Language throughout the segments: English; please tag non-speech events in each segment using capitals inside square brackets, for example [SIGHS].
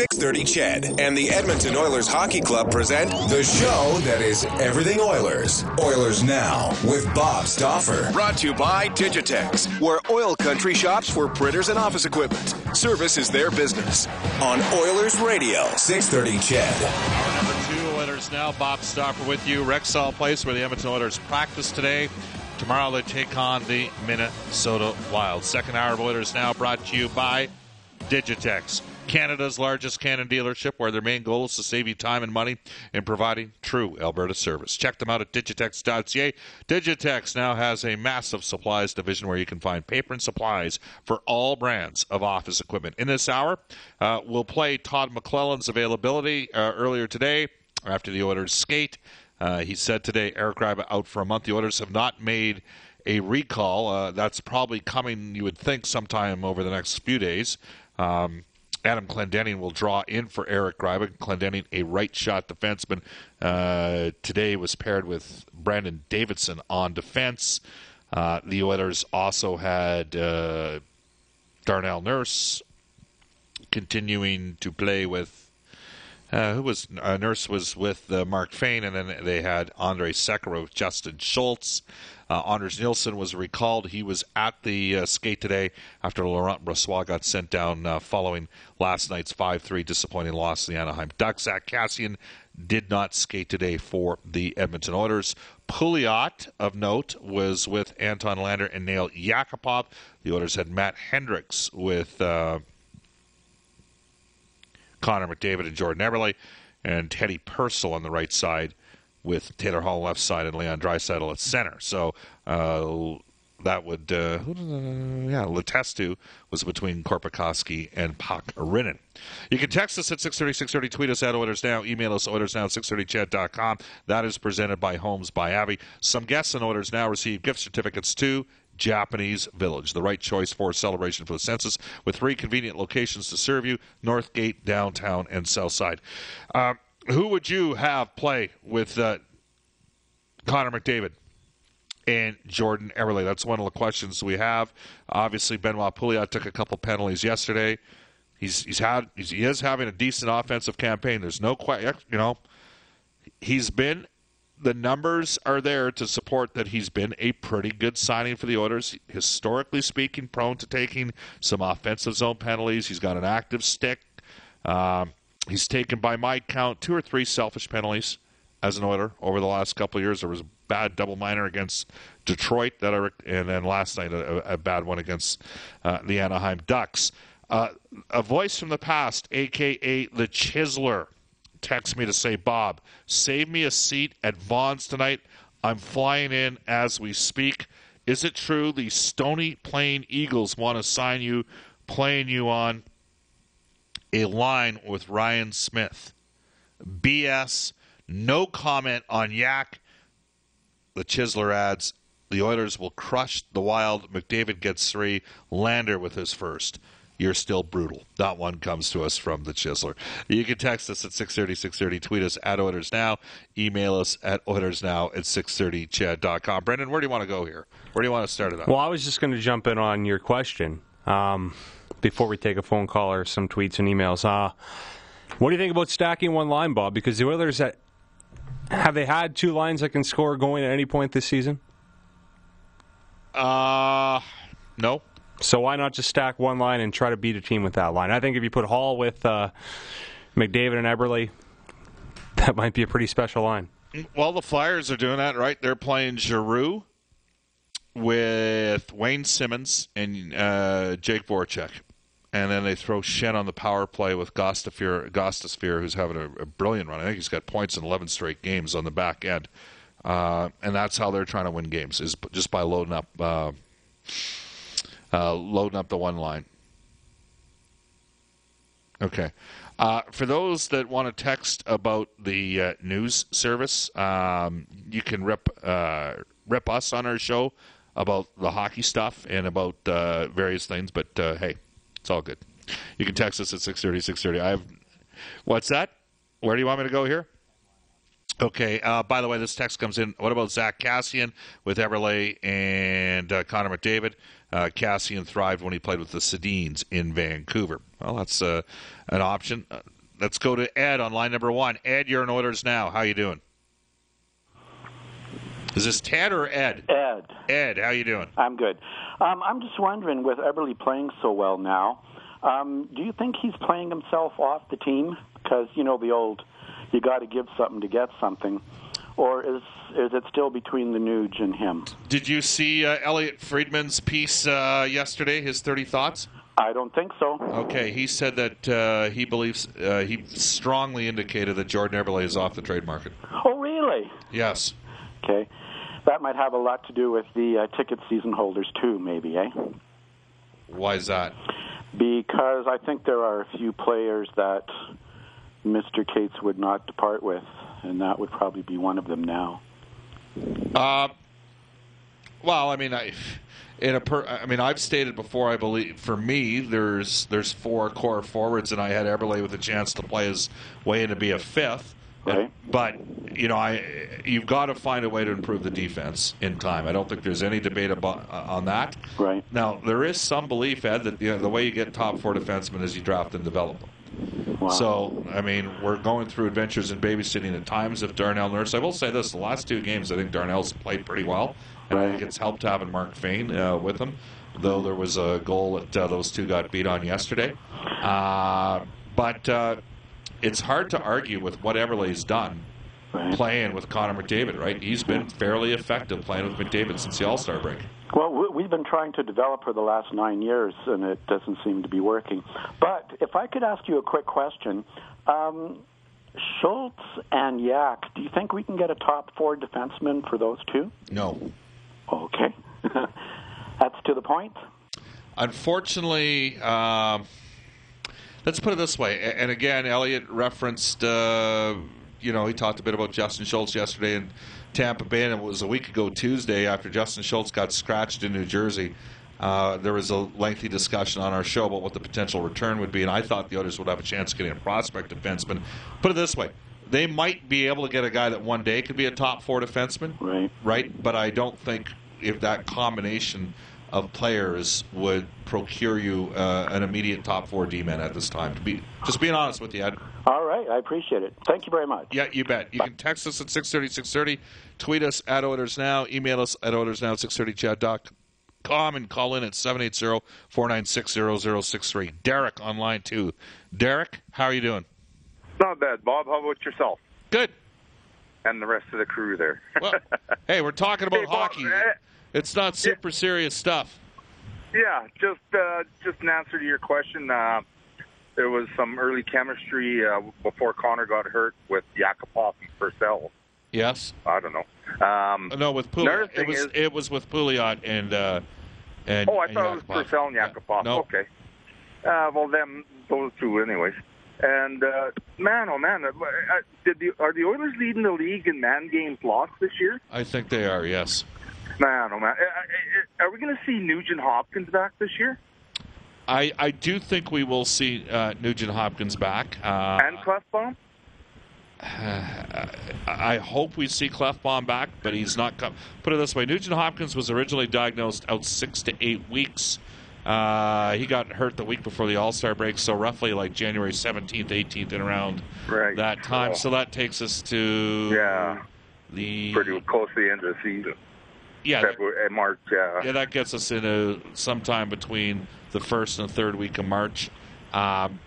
630 CHED and the Edmonton Oilers Hockey Club present the show that is everything Oilers. Oilers Now with Bob Stauffer. Brought to you by Digitex, where oil country shops for printers and office equipment. Service is their business. On Oilers Radio, 630 CHED. Hour number two, Oilers Now. Bob Stauffer with you. Rexall Place, where the Edmonton Oilers practice today. Tomorrow they take on the Minnesota Wild. Second hour of Oilers Now brought to you by Digitex, Canada's largest Canon dealership, where their main goal is to save you time and money in providing true Alberta service. Check them out at digitex.ca. Digitex now has a massive supplies division where you can find paper and supplies for all brands of office equipment. In this hour, uh, we'll play Todd McLellan's availability uh, earlier today after the Oilers skate. Uh, he said today Eric Gryba out for a month. The Oilers have not made a recall. Uh, that's probably coming, you would think, sometime over the next few days. Um, Adam Clendening will draw in for Eric Gryba. Clendening, a right shot defenseman, uh, today was paired with Brandon Davidson on defense. Uh, the Oilers also had uh, Darnell Nurse continuing to play with uh, who was uh, Nurse was with uh, Mark Fayne, and then they had Andre Sekera Justin Schultz. Uh, Anders Nilsson was recalled. He was at the uh, skate today after Laurent Brossoit got sent down uh, following last night's 5-3 disappointing loss to the Anaheim Ducks. Zack Kassian did not skate today for the Edmonton Oilers. Pouliot, of note, was with Anton Lander and Nail Yakupov. The Oilers had Matt Hendricks with uh, Connor McDavid and Jordan Eberle, and Teddy Purcell on the right side with Taylor Hall left side and Leon Draisaitl at center. So uh, that would, uh, yeah, Letestu was between Korpikoski and Pakarinen. You can text us at 630, 630, tweet us at Oilers Now, email us oilersnow at 630ched.com. That is presented by Homes by Abbey. Some guests in Oilers Now receive gift certificates to Japanese Village, the right choice for celebration for the census, with three convenient locations to serve you Northgate, downtown, and Southside. Uh, who would you have play with uh, Connor McDavid? and Jordan Eberle. That's one of the questions we have. Obviously, Benoit Pouliot took a couple penalties yesterday. He's he's had he's, he is having a decent offensive campaign. There's no question. You know, he's been the numbers are there to support that he's been a pretty good signing for the Oilers. Historically speaking, prone to taking some offensive zone penalties. He's got an active stick. Um, he's taken, by my count, two or three selfish penalties as an Oiler over the last couple of years. There was a bad double minor against Detroit that I, and then last night a, a bad one against uh, the Anaheim Ducks. Uh, a voice from the past, aka the Chiseler text me to say, Bob, save me a seat at Vaughn's tonight. I'm flying in as we speak. Is it true the Stony Plain Eagles want to sign you, playing you on a line with Ryan Smyth? BS. No comment on Yak. The Chiseler adds, the Oilers will crush the Wild. McDavid gets three. Lander with his first you're still brutal. That one comes to us from the Chiseler. You can text us at 630, 630, tweet us at Oilers Now, email us at Oilers Now at 630ched.com. Brendan, where do you want to go here? Where do you want to start it up? Well, I was just going to jump in on your question um, before we take a phone call or some tweets and emails. Uh, what do you think about stacking one line, Bob? Because the Oilers, that, have they had two lines that can score going at any point this season? Uh, no. So why not just stack one line and try to beat a team with that line? I think if you put Hall with uh, McDavid and Eberle, that might be a pretty special line. Well, the Flyers are doing that, right? They're playing Giroux with Wayne Simmonds and uh, Jake Voracek. And then they throw Schenn on the power play with Gostisbehere, who's having a, a, brilliant run. I think he's got points in 11 straight games on the back end. Uh, and that's how they're trying to win games, is just by loading up uh, loading up the one line. Okay. Uh, for those that want to text about the uh, news service, um, you can rip uh, rip us on our show about the hockey stuff and about uh, various things. But uh, hey, it's all good. You can text us at 630, 630. I have, what's that? Where do you want me to go here? Okay. Uh, by the way, this text comes in. What about Zach Kassian with Eberle and uh, Connor McDavid? Uh, Kassian thrived when he played with the Sedins in Vancouver. Well, that's uh, an option. Uh, let's go to Ed on line number one. Ed, you're in Oilers now. How you doing? Is this Ted or Ed? Ed. Ed, how you doing? I'm good. Um, I'm just wondering, with Eberle playing so well now, um, do you think he's playing himself off the team? Because you know the old, you got to give something to get something, or is is it still between the Nuge and him? Did you see uh, Elliotte Friedman's piece uh, yesterday? His thirty thoughts. I don't think so. Okay, he said that uh, he believes uh, he strongly indicated that Jordan Eberle is off the trade market. Oh, really? Yes. Okay, that might have a lot to do with the uh, ticket season holders too, maybe, eh? Why is that? Because I think there are a few players that Mr. Katz would not depart with, and that would probably be one of them now. Uh, well, I mean, I, in a per, I mean, I've stated before. I believe for me, there's there's four core forwards, and I had Eberle with a chance to play his way in to be a fifth. Right. But you know, I you've got to find a way to improve the defense in time. I don't think there's any debate about uh, on that. Right. Now there is some belief, Ed, that you know, the way you get top four defensemen is you draft and develop them. Wow. So, I mean, we're going through adventures in babysitting at times of Darnell Nurse. I will say this: the last two games, I think Darnell's played pretty well, and I think it's helped having Mark Fayne uh, with him. Though there was a goal that uh, those two got beat on yesterday, uh, but uh, it's hard to argue with what Eberle's done Right. playing with Connor McDavid. Right? He's been fairly effective playing with McDavid since the All Star break. Well, we- we've been trying to develop for the last nine years, and it doesn't seem to be working. But if I could ask you a quick question, um, Schultz and Yak, do you think we can get a top four defenseman for those two? No. Okay, [LAUGHS] that's to the point. Unfortunately, um, let's put it this way. And again, Elliot referenced, uh, you know, he talked a bit about Justin Schultz yesterday in Tampa Bay, and it was a week ago Tuesday after Justin Schultz got scratched in New Jersey. Uh, there was a lengthy discussion on our show about what the potential return would be, and I thought the Oilers would have a chance of getting a prospect defenseman. Put it this way. They might be able to get a guy that one day could be a top four defenseman, Right. right? But I don't think if that combination of players would procure you uh, an immediate top four D man at this time. To be just being honest with you, Ed. All right, I appreciate it. Thank you very much. Yeah, you bet. You can text us at 630, 630, tweet us at Oilers Now, email us at Oilers Now at 630ched.com, and call in at 780 496 0063. Derek on line two. Derek, how are you doing? Not bad, Bob. How about yourself Good. and the rest of the crew there? Well, [LAUGHS] hey, we're talking about Hey, Bob, hockey. eh, It's not super serious stuff. yeah, just uh, just an answer to your question. Uh, there was some early chemistry uh, before Connor got hurt with Yakupov and Purcell. Yes. I don't know. Um, No, with Pouliot. It was is- it was with Pouliot and uh, and. oh, I and thought it was Yakupov. Purcell and Yeah. Yakupov. No, Okay. Uh, well, them those two, anyways. And uh, man, oh man, uh, uh, did the are the Oilers leading the league in man games lost this year? I think they are. Yes. Man, oh man, Uh, uh, are we going to see Nugent Hopkins back this year I, I do think we will see uh, Nugent Hopkins back. Uh, and Klefbom? [SIGHS] I hope we see Klefbom back, but he's not. Com- Put it this way: Nugent Hopkins was originally diagnosed out six to eight weeks. Uh, he got hurt the week before the All Star break, so roughly like January seventeenth, eighteenth, and around Right. that time. Oh. So that takes us to Yeah. the pretty close to the end of the season. Yeah February, uh, March. Yeah. yeah that gets us into sometime between the first and third week of March. Um,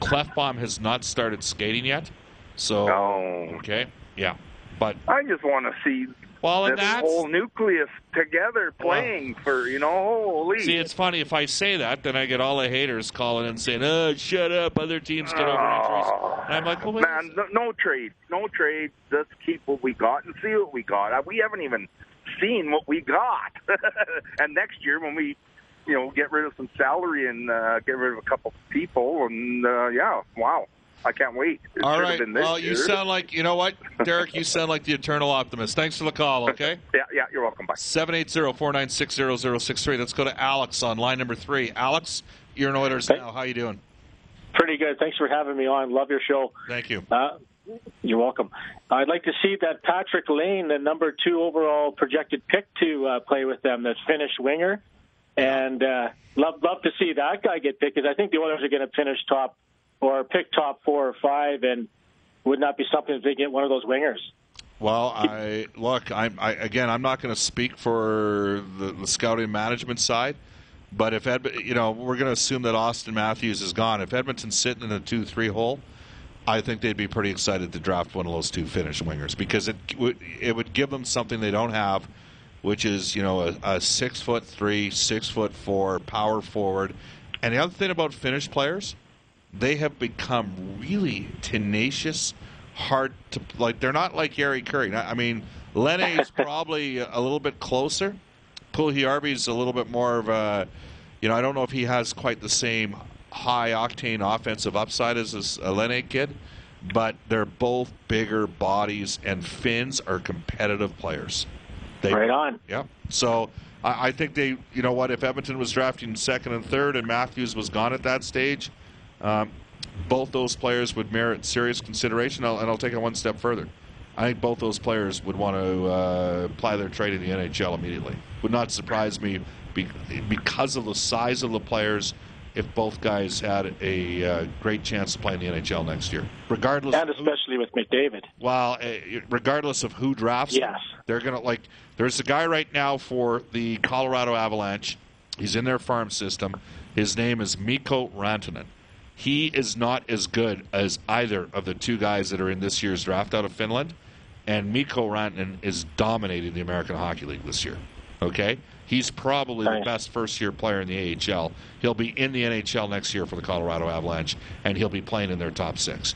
Klefbom has not started skating yet, so Oh, okay, yeah, but I just want to see well, and that's whole nucleus together playing for you know. Holy. See, it's funny if I say that, then I get all the haters calling and saying, "Oh, shut up! Other teams get over injuries." And I'm like, "Well, man, no, no trade, no trade. Just keep what we got and see what we got. Uh, We haven't even seen what we got. [LAUGHS] and next year, when we, you know, get rid of some salary and uh, get rid of a couple people, and uh, yeah, wow, I can't wait. It All should have been this Well, you sound like you know what, Derek. You sound like the eternal optimist. Thanks for the call. [LAUGHS] Okay. Yeah, yeah, you're welcome. Bye. 780-496-0063. Let's go to Alex on line number three. Alex, you're in Oilers now. How you doing? Pretty good. Thanks for having me on. Love your show. Thank you. Uh, You're welcome. I'd like to see that Patrik Laine, the number two overall projected pick to uh, play with them, the Finnish winger, and uh, love love to see that guy get picked because I think the Oilers are going to finish top or pick top four or five, and would not be something if they get one of those wingers. Well, I look. I'm I, again. I'm not going to speak for the, the scouting management side, but if Ed, you know, we're going to assume that Austin Matthews is gone. If Edmonton's sitting in a two-three hole, I think they'd be pretty excited to draft one of those two Finnish wingers because it would it would give them something they don't have, which is you know a, a six foot three, six foot four power forward. And the other thing about Finnish players, they have become really tenacious, hard to like. They're not like Jari Kurri. I mean, Laine is [LAUGHS] probably a little bit closer. Puljujarvi's a little bit more of a, you know, I don't know if he has quite the same high octane offensive upside as this Laine kid, but they're both bigger bodies, and Finns are competitive players. They, right on. Yeah. So I, I think they, you know what, if Edmonton was drafting second and third and Matthews was gone at that stage, um, both those players would merit serious consideration, and I'll take it one step further. I think both those players would want to uh, apply their trade in the NHL immediately. Would not surprise me because of the size of the players if both guys had a uh, great chance to play in the NHL next year, regardless. And especially who, with McDavid. Well, uh, regardless of who drafts, yes, them, they're gonna like. There's a guy right now for the Colorado Avalanche. He's in their farm system. His name is Mikko Rantanen. He is not as good as either of the two guys that are in this year's draft out of Finland. And Mikko Rantanen is dominating the American Hockey League this year. Okay? He's probably the best first year player in the AHL. He'll be in the NHL next year for the Colorado Avalanche, and he'll be playing in their top six.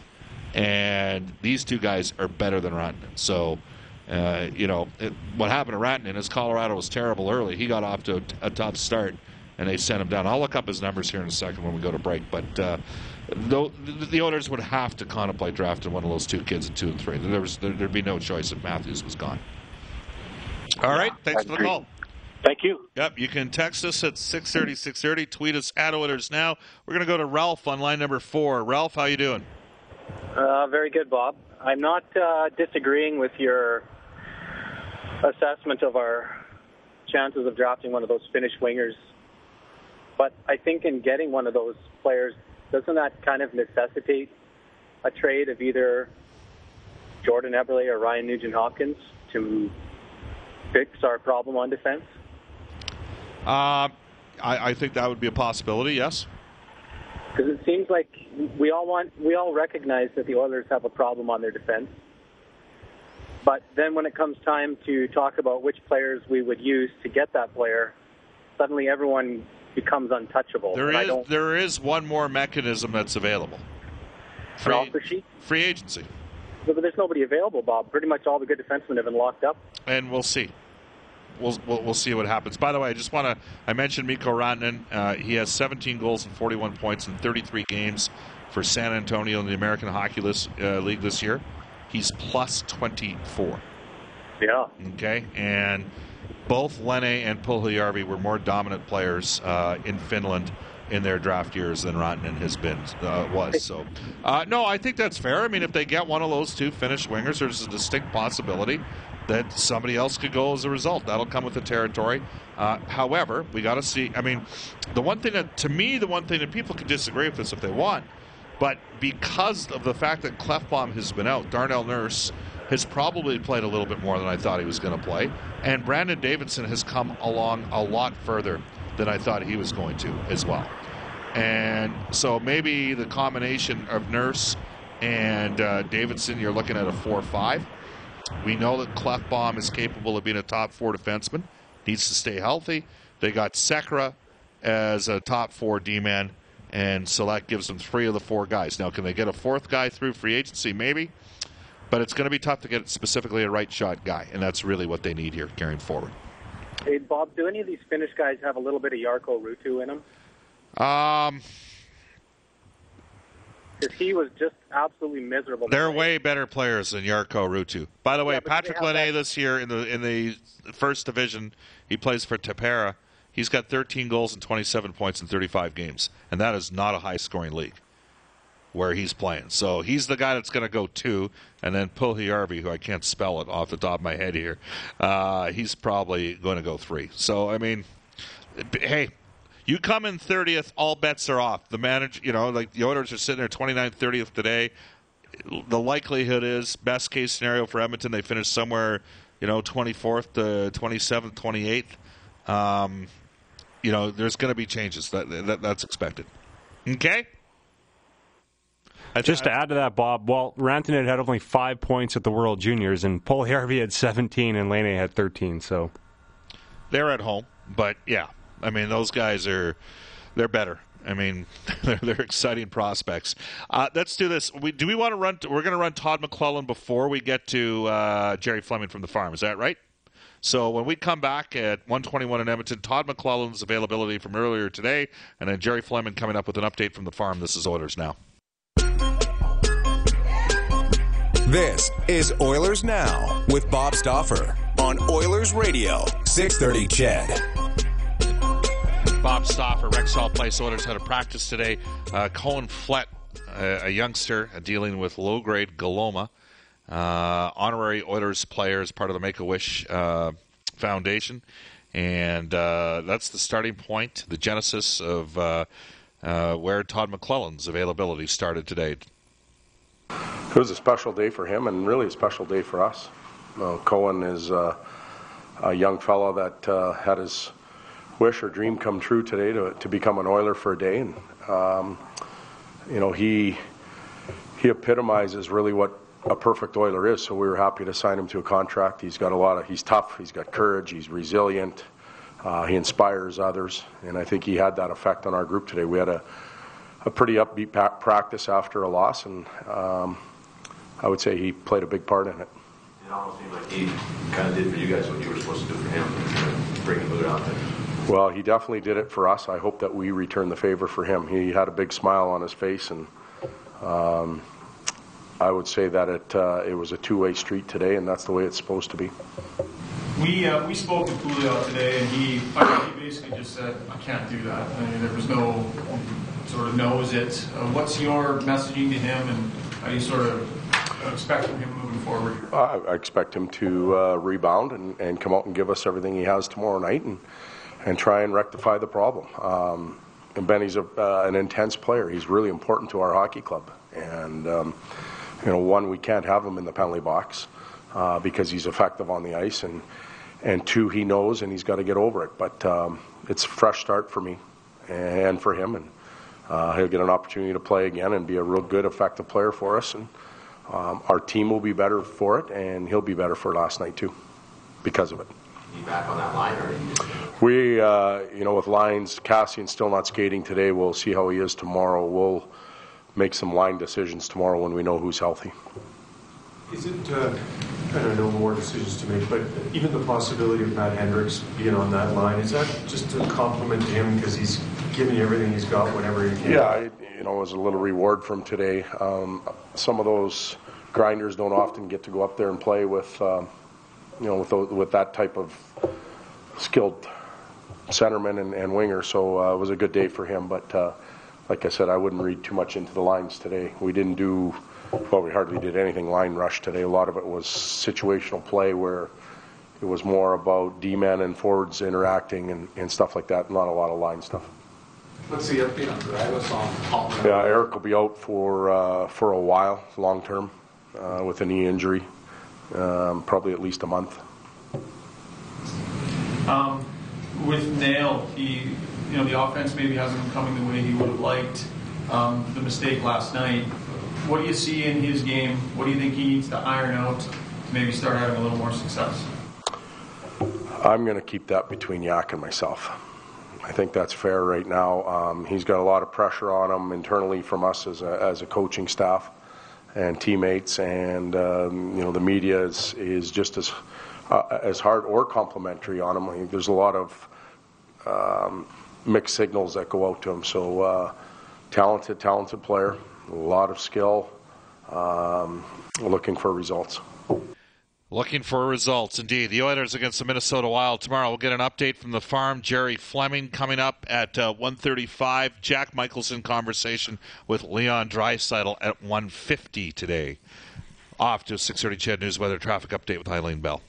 And these two guys are better than Rantanen. So, uh, you know, it, what happened to Rantanen is Colorado was terrible early. He got off to a, a tough start and they sent him down. I'll look up his numbers here in a second when we go to break, but uh, the, the owners would have to contemplate drafting one of those two kids at two and three. There was there, would be no choice if Matthews was gone. All right, thanks for the call. Thank you. Yep, you can text us at 630, 630. Tweet us at Oilers Now. We're going to go to Ralph on line number four. Ralph, how you doing? Uh, very good, Bob. I'm not uh, disagreeing with your assessment of our chances of drafting one of those Finnish wingers but I think in getting one of those players, doesn't that kind of necessitate a trade of either Jordan Eberle or Ryan Nugent Hopkins to fix our problem on defense? Uh, I, I think that would be a possibility. Yes. Because it seems like we all want, we all recognize that the Oilers have a problem on their defense. But then when it comes time to talk about which players we would use to get that player, suddenly everyone becomes untouchable. There is there is one more mechanism that's available. Free, free agency. But there's nobody available, Bob. Pretty much all the good defensemen have been locked up. And we'll see. We'll, we'll, we'll see what happens. By the way, I just want to I mentioned Mikko Rantanen. Uh, he has 17 goals and 41 points in 33 games for San Antonio in the American Hockey List, uh, League this year. He's plus 24. Yeah. Okay, and both Laine and Puljujarvi were more dominant players uh, in Finland in their draft years than Rantanen has been uh, was. So, uh, no, I think that's fair. I mean, if they get one of those two Finnish wingers, there's a distinct possibility that somebody else could go as a result. That'll come with the territory. Uh, however, we got to see. I mean, the one thing that, to me, the one thing that people can disagree with this if they want, but because of the fact that Klefbom has been out, Darnell Nurse has probably played a little bit more than I thought he was going to play. And Brandon Davidson has come along a lot further than I thought he was going to as well. And so maybe the combination of Nurse and uh, Davidson, you're looking at a 4 5. We know that Klefbom is capable of being a top four defenseman, needs to stay healthy. They got Sekera as a top four D man, and so that gives them three of the four guys. Now, can they get a fourth guy through free agency? Maybe. But it's going to be tough to get specifically a right shot guy, and that's really what they need here carrying forward. Hey, Bob, do any of these Finnish guys have a little bit of Jarkko Ruutu in them? Um, because he was just absolutely miserable. They're way better players than Jarkko Ruutu. By the way, yeah, Patrik Laine this year in the in the first division, he plays for Tappara. He's got 13 goals and 27 points in 35 games, and that is not a high scoring league. Where he's playing. So he's the guy that's going to go two, and then Puljujarvi, who I can't spell it off the top of my head here, uh, he's probably going to go three. So I mean, hey, you come in 30th, all bets are off. The manager, you know, like the Oilers are sitting there 29th, 30th today. The likelihood is, best case scenario for Edmonton, they finish somewhere, you know, 24th to 27th, 28th. Um, you know, there's going to be changes. That, that that's expected. Okay. Just to add to that, Bob, well, Rantanen had only five points at the World Juniors, and Puljujarvi had 17, and Laine had 13. So they're at home, but yeah, I mean those guys are they're better. I mean, [LAUGHS] they're, they're exciting prospects. Uh, let's do this. We, do we want to run? We're going to run Todd McLellan before we get to uh, Gerry Fleming from the farm. Is that right? So when we come back at 121 in Edmonton, Todd McLellan's availability from earlier today, and then Gerry Fleming coming up with an update from the farm. This is Oilers Now. This is Oilers Now with Bob Stauffer on Oilers Radio, 630 CHED. Bob Stauffer, Rexall Place Oilers had a practice today. Uh, Cohen Flett, a, a youngster uh, dealing with low grade glioma, uh, honorary Oilers player as part of the Make a Wish uh, Foundation. And uh, that's the starting point, the genesis of where Todd McLellan's availability started today. It was a special day for him and really a special day for us. Uh, Cohen is uh, a young fellow that uh, had his wish or dream come true today to, to become an Oiler for a day. And, um, you know, he, he epitomizes really what a perfect Oiler is. So we were happy to sign him to a contract. He's got a lot of, he's tough, he's got courage, he's resilient, uh, he inspires others. And I think he had that effect on our group today. We had a, a pretty upbeat practice after a loss, and um, I would say he played a big part in it. It almost seemed like he kind of did for you guys what you were supposed to do for him, bring him out there. Well, he definitely did it for us. I hope that we return the favor for him. He had a big smile on his face, and um, I would say that it uh, it was a two-way street today, and that's the way it's supposed to be. We uh, we spoke with Julio today, and he he basically just said, "I can't do that." I mean, there was no sort of knows it. Uh, what's your messaging to him, and how you sort of expect from him moving forward? I expect him to uh, rebound and, and come out and give us everything he has tomorrow night and, and try and rectify the problem. Um, and Benny's a, uh, an intense player. He's really important to our hockey club. And, um, you know, one, we can't have him in the penalty box uh, because he's effective on the ice. And, and two, he knows and he's got to get over it. But um, it's a fresh start for me and for him. And uh, he'll get an opportunity to play again and be a real good, effective player for us. And um, our team will be better for it, and he'll be better for last night too, because of it. back on that line, or we, uh, you know, with lines, Kassian still not skating today. We'll see how he is tomorrow. We'll make some line decisions tomorrow when we know who's healthy. Is it? Uh, I don't know more decisions to make, but even the possibility of Matt Hendricks being on that line is that just a compliment to him because he's giving you everything he's got whenever he can? Yeah, you know, was a little reward from today. Um, some of those grinders don't often get to go up there and play with, um, you know, with with that type of skilled centerman and, and winger. So uh, it was a good day for him. But uh, like I said, I wouldn't read too much into the lines today. We didn't do well. We hardly did anything line rush today. A lot of it was situational play where. It was more about D-men and forwards interacting and, and stuff like that, not a lot of line stuff. What's the update on Dragos on Yeah, Eric will be out for uh, for a while, long term, uh, with a knee injury, um, probably at least a month. Um, with Nail, he, you know, the offense maybe hasn't been coming the way he would have liked. Um, the mistake last night. What do you see in his game? What do you think he needs to iron out to maybe start having a little more success? I'm going to keep that between Yak and myself. I think that's fair right now. Um, he's got a lot of pressure on him internally from us as a, as a coaching staff and teammates, and um, you know the media is is just as uh, as hard or complimentary on him. I mean, there's a lot of um, mixed signals that go out to him. So uh, talented, talented player, a lot of skill, um, looking for results. Looking for results, indeed. The Oilers against the Minnesota Wild tomorrow. We'll get an update from the farm. Gerry Fleming coming up at uh, 1.35. Jack Michaelson conversation with Leon Draisaitl at 1.50 today. Off to 6.30 CHED News Weather Traffic Update with Eileen Bell.